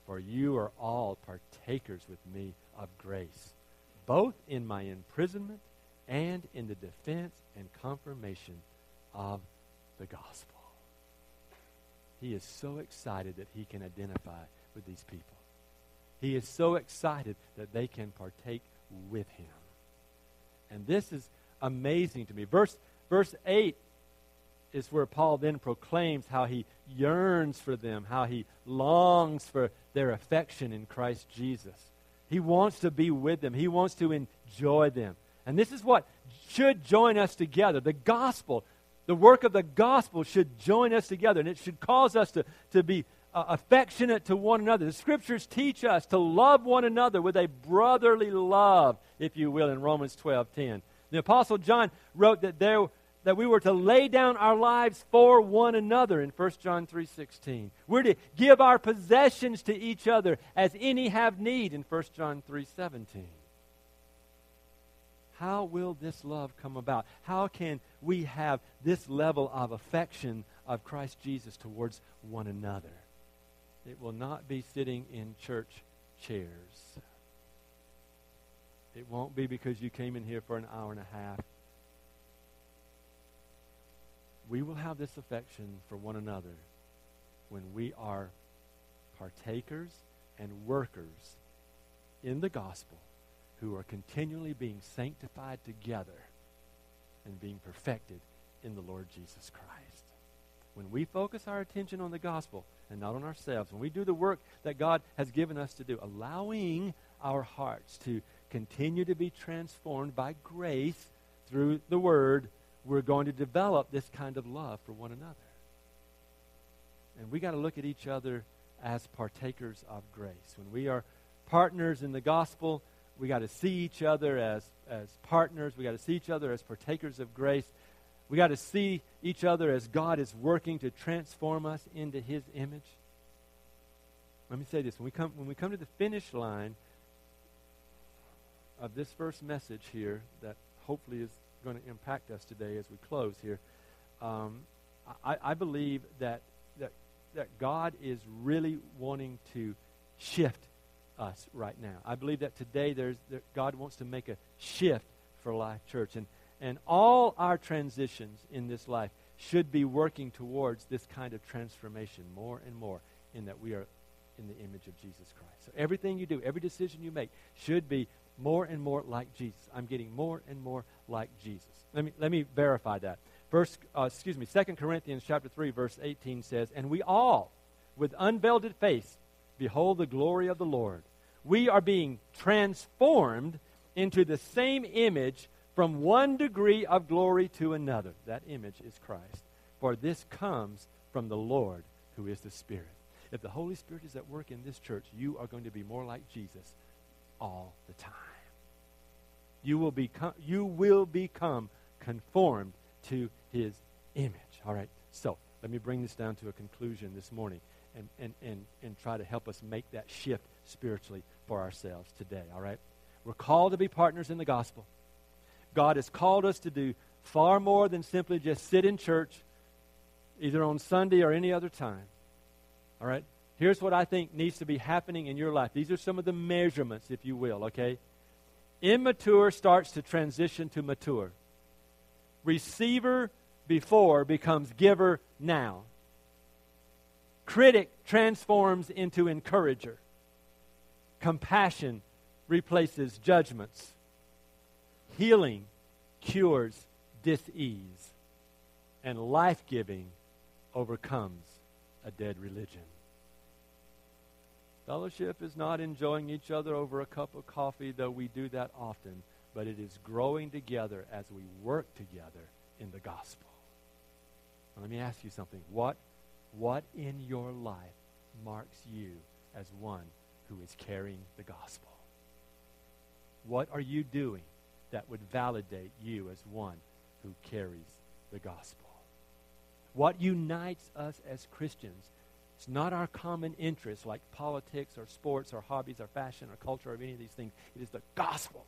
For you are all partakers with me of grace, both in my imprisonment and in the defense and confirmation of the gospel. He is so excited that he can identify with these people. He is so excited that they can partake with him. And this is amazing to me. Verse, verse 8 is where Paul then proclaims how he yearns for them, how he longs for their affection in Christ Jesus. He wants to be with them, he wants to enjoy them. And this is what should join us together. The gospel, the work of the gospel should join us together, and it should cause us to, to be uh, affectionate to one another. The scriptures teach us to love one another with a brotherly love, if you will, in Romans 12 10. The Apostle John wrote that, there, that we were to lay down our lives for one another in 1 John 3 16. We're to give our possessions to each other as any have need in 1 John 3 17. How will this love come about? How can we have this level of affection of Christ Jesus towards one another? It will not be sitting in church chairs. It won't be because you came in here for an hour and a half. We will have this affection for one another when we are partakers and workers in the gospel who are continually being sanctified together and being perfected in the Lord Jesus Christ. When we focus our attention on the gospel and not on ourselves, when we do the work that God has given us to do, allowing our hearts to continue to be transformed by grace through the Word, we're going to develop this kind of love for one another. And we got to look at each other as partakers of grace. When we are partners in the gospel, we got to see each other as, as partners. We got to see each other as partakers of grace. We got to see each other as God is working to transform us into His image. Let me say this. When we come, when we come to the finish line of this first message here, that hopefully is going to impact us today as we close here, um, I, I believe that, that, that God is really wanting to shift us right now. I believe that today there's, there, God wants to make a shift for Life Church. And, and all our transitions in this life should be working towards this kind of transformation more and more in that we are in the image of Jesus Christ. So everything you do, every decision you make should be more and more like Jesus. I'm getting more and more like Jesus. Let me, let me verify that. First, uh, excuse me, 2 Corinthians chapter 3, verse 18 says, And we all, with unveiled face, behold the glory of the Lord we are being transformed into the same image from one degree of glory to another. That image is Christ. For this comes from the Lord who is the Spirit. If the Holy Spirit is at work in this church, you are going to be more like Jesus all the time. You will become, you will become conformed to his image. All right. So let me bring this down to a conclusion this morning and, and, and, and try to help us make that shift spiritually for ourselves today, all right? We're called to be partners in the gospel. God has called us to do far more than simply just sit in church, either on Sunday or any other time. All right? Here's what I think needs to be happening in your life. These are some of the measurements, if you will, okay? Immature starts to transition to mature. Receiver before becomes giver now. Critic transforms into encourager. Compassion replaces judgments. Healing cures disease. And life giving overcomes a dead religion. Fellowship is not enjoying each other over a cup of coffee, though we do that often, but it is growing together as we work together in the gospel. Let me ask you something. What, what in your life marks you as one who is carrying the gospel? What are you doing that would validate you as one who carries the gospel? What unites us as Christians? It's not our common interests like politics or sports or hobbies or fashion or culture or any of these things. It is the gospel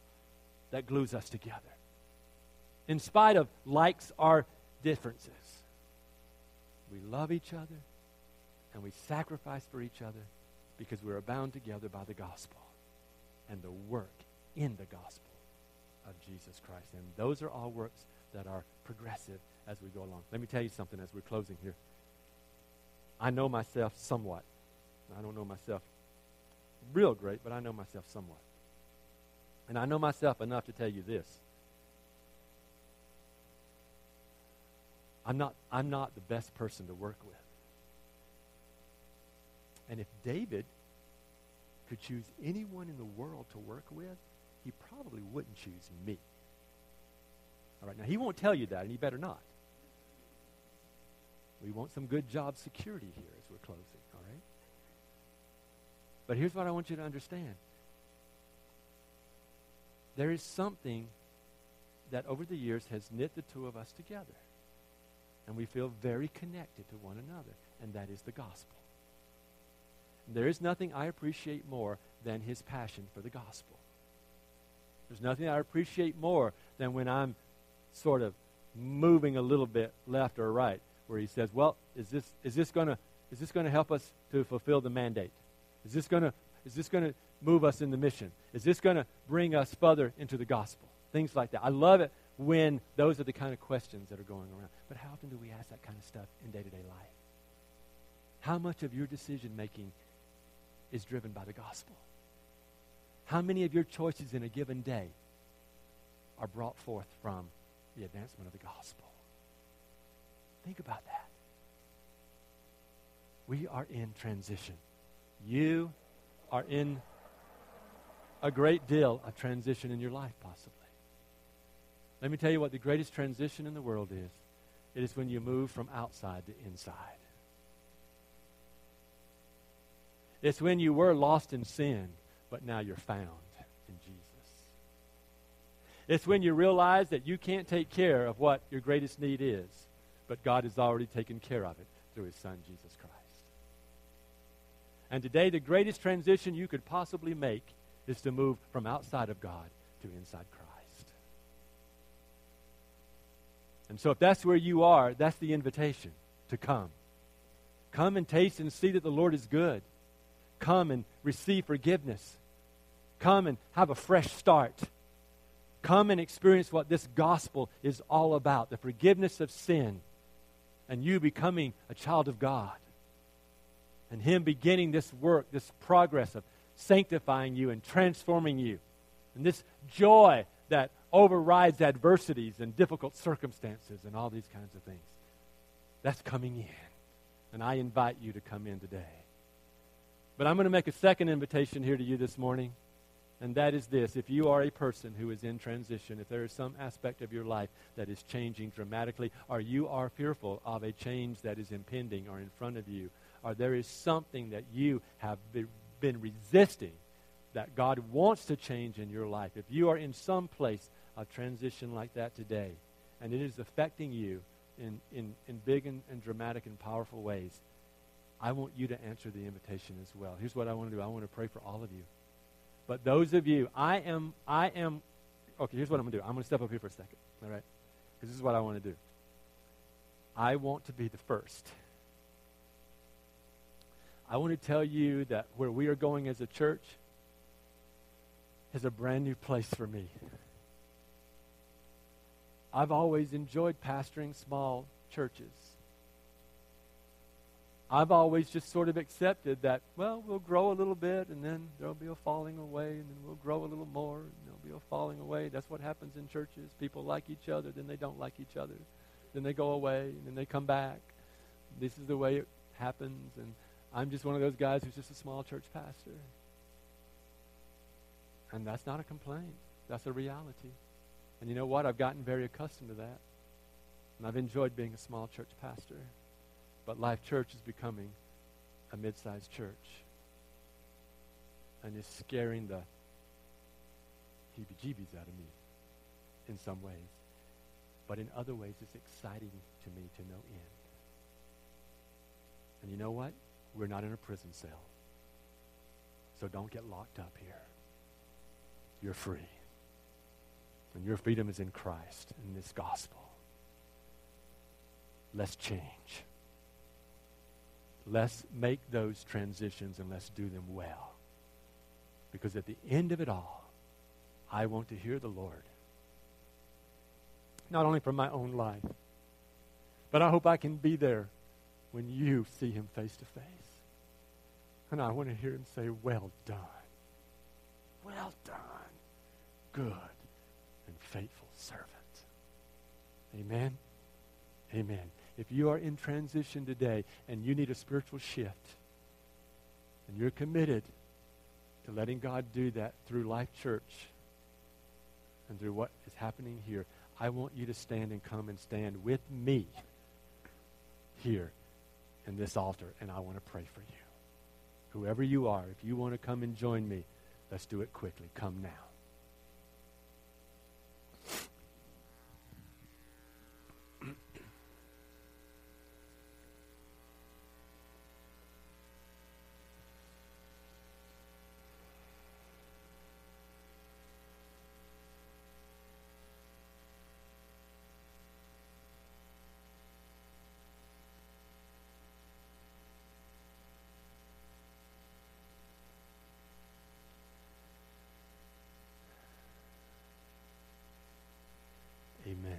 that glues us together. In spite of likes or differences, we love each other and we sacrifice for each other because we are bound together by the gospel and the work in the gospel of Jesus Christ. And those are all works that are progressive as we go along. Let me tell you something as we're closing here. I know myself somewhat. I don't know myself real great, but I know myself somewhat. And I know myself enough to tell you this. I'm not, I'm not the best person to work with. And if David could choose anyone in the world to work with, he probably wouldn't choose me. All right, now he won't tell you that, and he better not. We want some good job security here as we're closing, all right? But here's what I want you to understand there is something that over the years has knit the two of us together. And we feel very connected to one another, and that is the gospel. There is nothing I appreciate more than his passion for the gospel. There's nothing I appreciate more than when I'm sort of moving a little bit left or right, where he says, "Well, is this is this going to is this going to help us to fulfill the mandate? Is this going to is this going to move us in the mission? Is this going to bring us further into the gospel?" Things like that. I love it when those are the kind of questions that are going around. But how often do we ask that kind of stuff in day-to-day life? How much of your decision making is driven by the gospel? How many of your choices in a given day are brought forth from the advancement of the gospel? Think about that. We are in transition. You are in a great deal of transition in your life, possibly. Let me tell you what the greatest transition in the world is it is when you move from outside to inside. It's when you were lost in sin but now you're found in Jesus. It's when you realize that you can't take care of what your greatest need is, but God has already taken care of it through his son, Jesus Christ. And today, the greatest transition you could possibly make is to move from outside of God to inside Christ. And so, if that's where you are, that's the invitation to come. Come and taste and see that the Lord is good. Come and receive forgiveness. Come and have a fresh start. Come and experience what this gospel is all about the forgiveness of sin, and you becoming a child of God. And Him beginning this work, this progress of sanctifying you and transforming you. And this joy that overrides adversities and difficult circumstances and all these kinds of things. That's coming in. And I invite you to come in today. But I'm going to make a second invitation here to you this morning. And that is this if you are a person who is in transition, if there is some aspect of your life that is changing dramatically, or you are fearful of a change that is impending or in front of you, or there is something that you have been resisting that God wants to change in your life, if you are in some place of transition like that today, and it is affecting you in, in, in big and, and dramatic and powerful ways, I want you to answer the invitation as well. Here's what I want to do I want to pray for all of you. But those of you, I am, I am, okay, here's what I'm going to do. I'm going to step up here for a second, all right? Because this is what I want to do. I want to be the first. I want to tell you that where we are going as a church is a brand new place for me. I've always enjoyed pastoring small churches. I've always just sort of accepted that, well, we'll grow a little bit and then there'll be a falling away and then we'll grow a little more and there'll be a falling away. That's what happens in churches. People like each other, then they don't like each other. Then they go away and then they come back. This is the way it happens. And I'm just one of those guys who's just a small church pastor. And that's not a complaint, that's a reality. And you know what? I've gotten very accustomed to that. And I've enjoyed being a small church pastor. But Life Church is becoming a mid sized church. And it's scaring the heebie jeebies out of me in some ways. But in other ways, it's exciting to me to no end. And you know what? We're not in a prison cell. So don't get locked up here. You're free. And your freedom is in Christ, in this gospel. Let's change. Let's make those transitions and let's do them well. Because at the end of it all, I want to hear the Lord. Not only from my own life, but I hope I can be there when you see him face to face. And I want to hear him say, Well done. Well done. Good and faithful servant. Amen. Amen. If you are in transition today and you need a spiritual shift, and you're committed to letting God do that through Life Church and through what is happening here, I want you to stand and come and stand with me here in this altar, and I want to pray for you. Whoever you are, if you want to come and join me, let's do it quickly. Come now. Amen.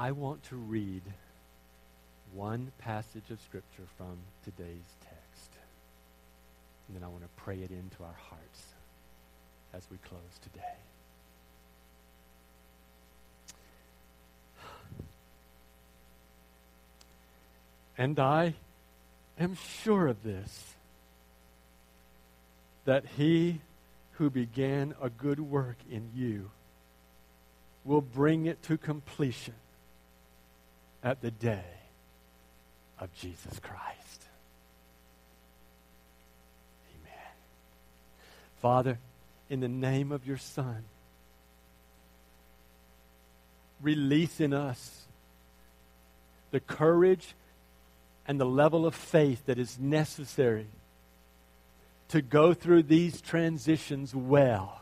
I want to read one passage of Scripture from today's text. And then I want to pray it into our hearts as we close today. And I am sure of this that he who began a good work in you will bring it to completion at the day of Jesus Christ. Amen. Father, in the name of your Son, release in us the courage and the level of faith that is necessary to go through these transitions well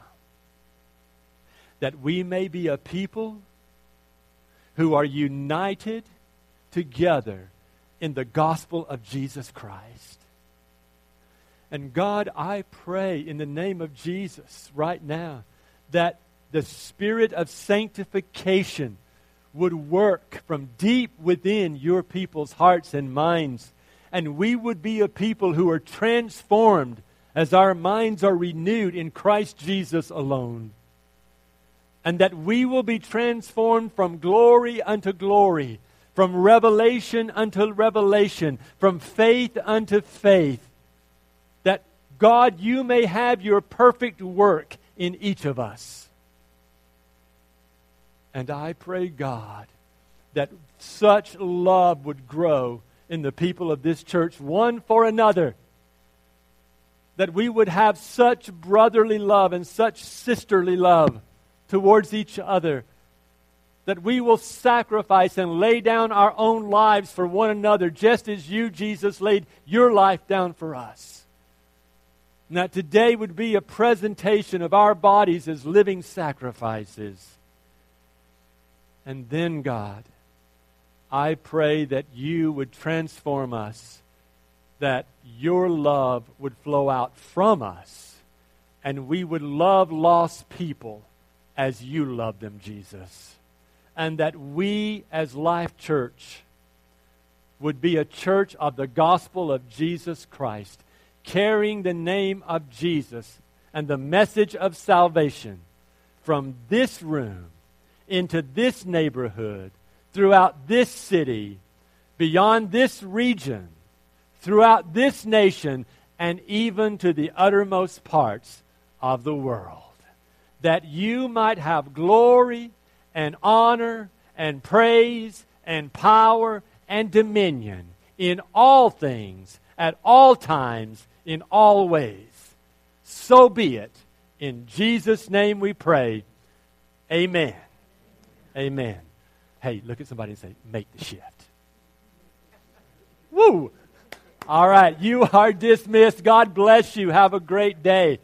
that we may be a people who are united together in the gospel of Jesus Christ. And God, I pray in the name of Jesus right now that the spirit of sanctification would work from deep within your people's hearts and minds. And we would be a people who are transformed as our minds are renewed in Christ Jesus alone and that we will be transformed from glory unto glory, from revelation unto revelation, from faith unto faith. That God, you may have your perfect work in each of us. And I pray, God, that such love would grow in the people of this church, one for another. That we would have such brotherly love and such sisterly love towards each other. That we will sacrifice and lay down our own lives for one another, just as you, Jesus, laid your life down for us. And that today would be a presentation of our bodies as living sacrifices. And then, God, I pray that you would transform us, that your love would flow out from us, and we would love lost people as you love them, Jesus. And that we, as Life Church, would be a church of the gospel of Jesus Christ, carrying the name of Jesus and the message of salvation from this room into this neighborhood, throughout this city, beyond this region, throughout this nation and even to the uttermost parts of the world, that you might have glory and honor and praise and power and dominion in all things, at all times, in all ways. So be it. In Jesus' name we pray. Amen. Amen. Hey, look at somebody and say, make the shift. Woo! All right, you are dismissed. God bless you. Have a great day.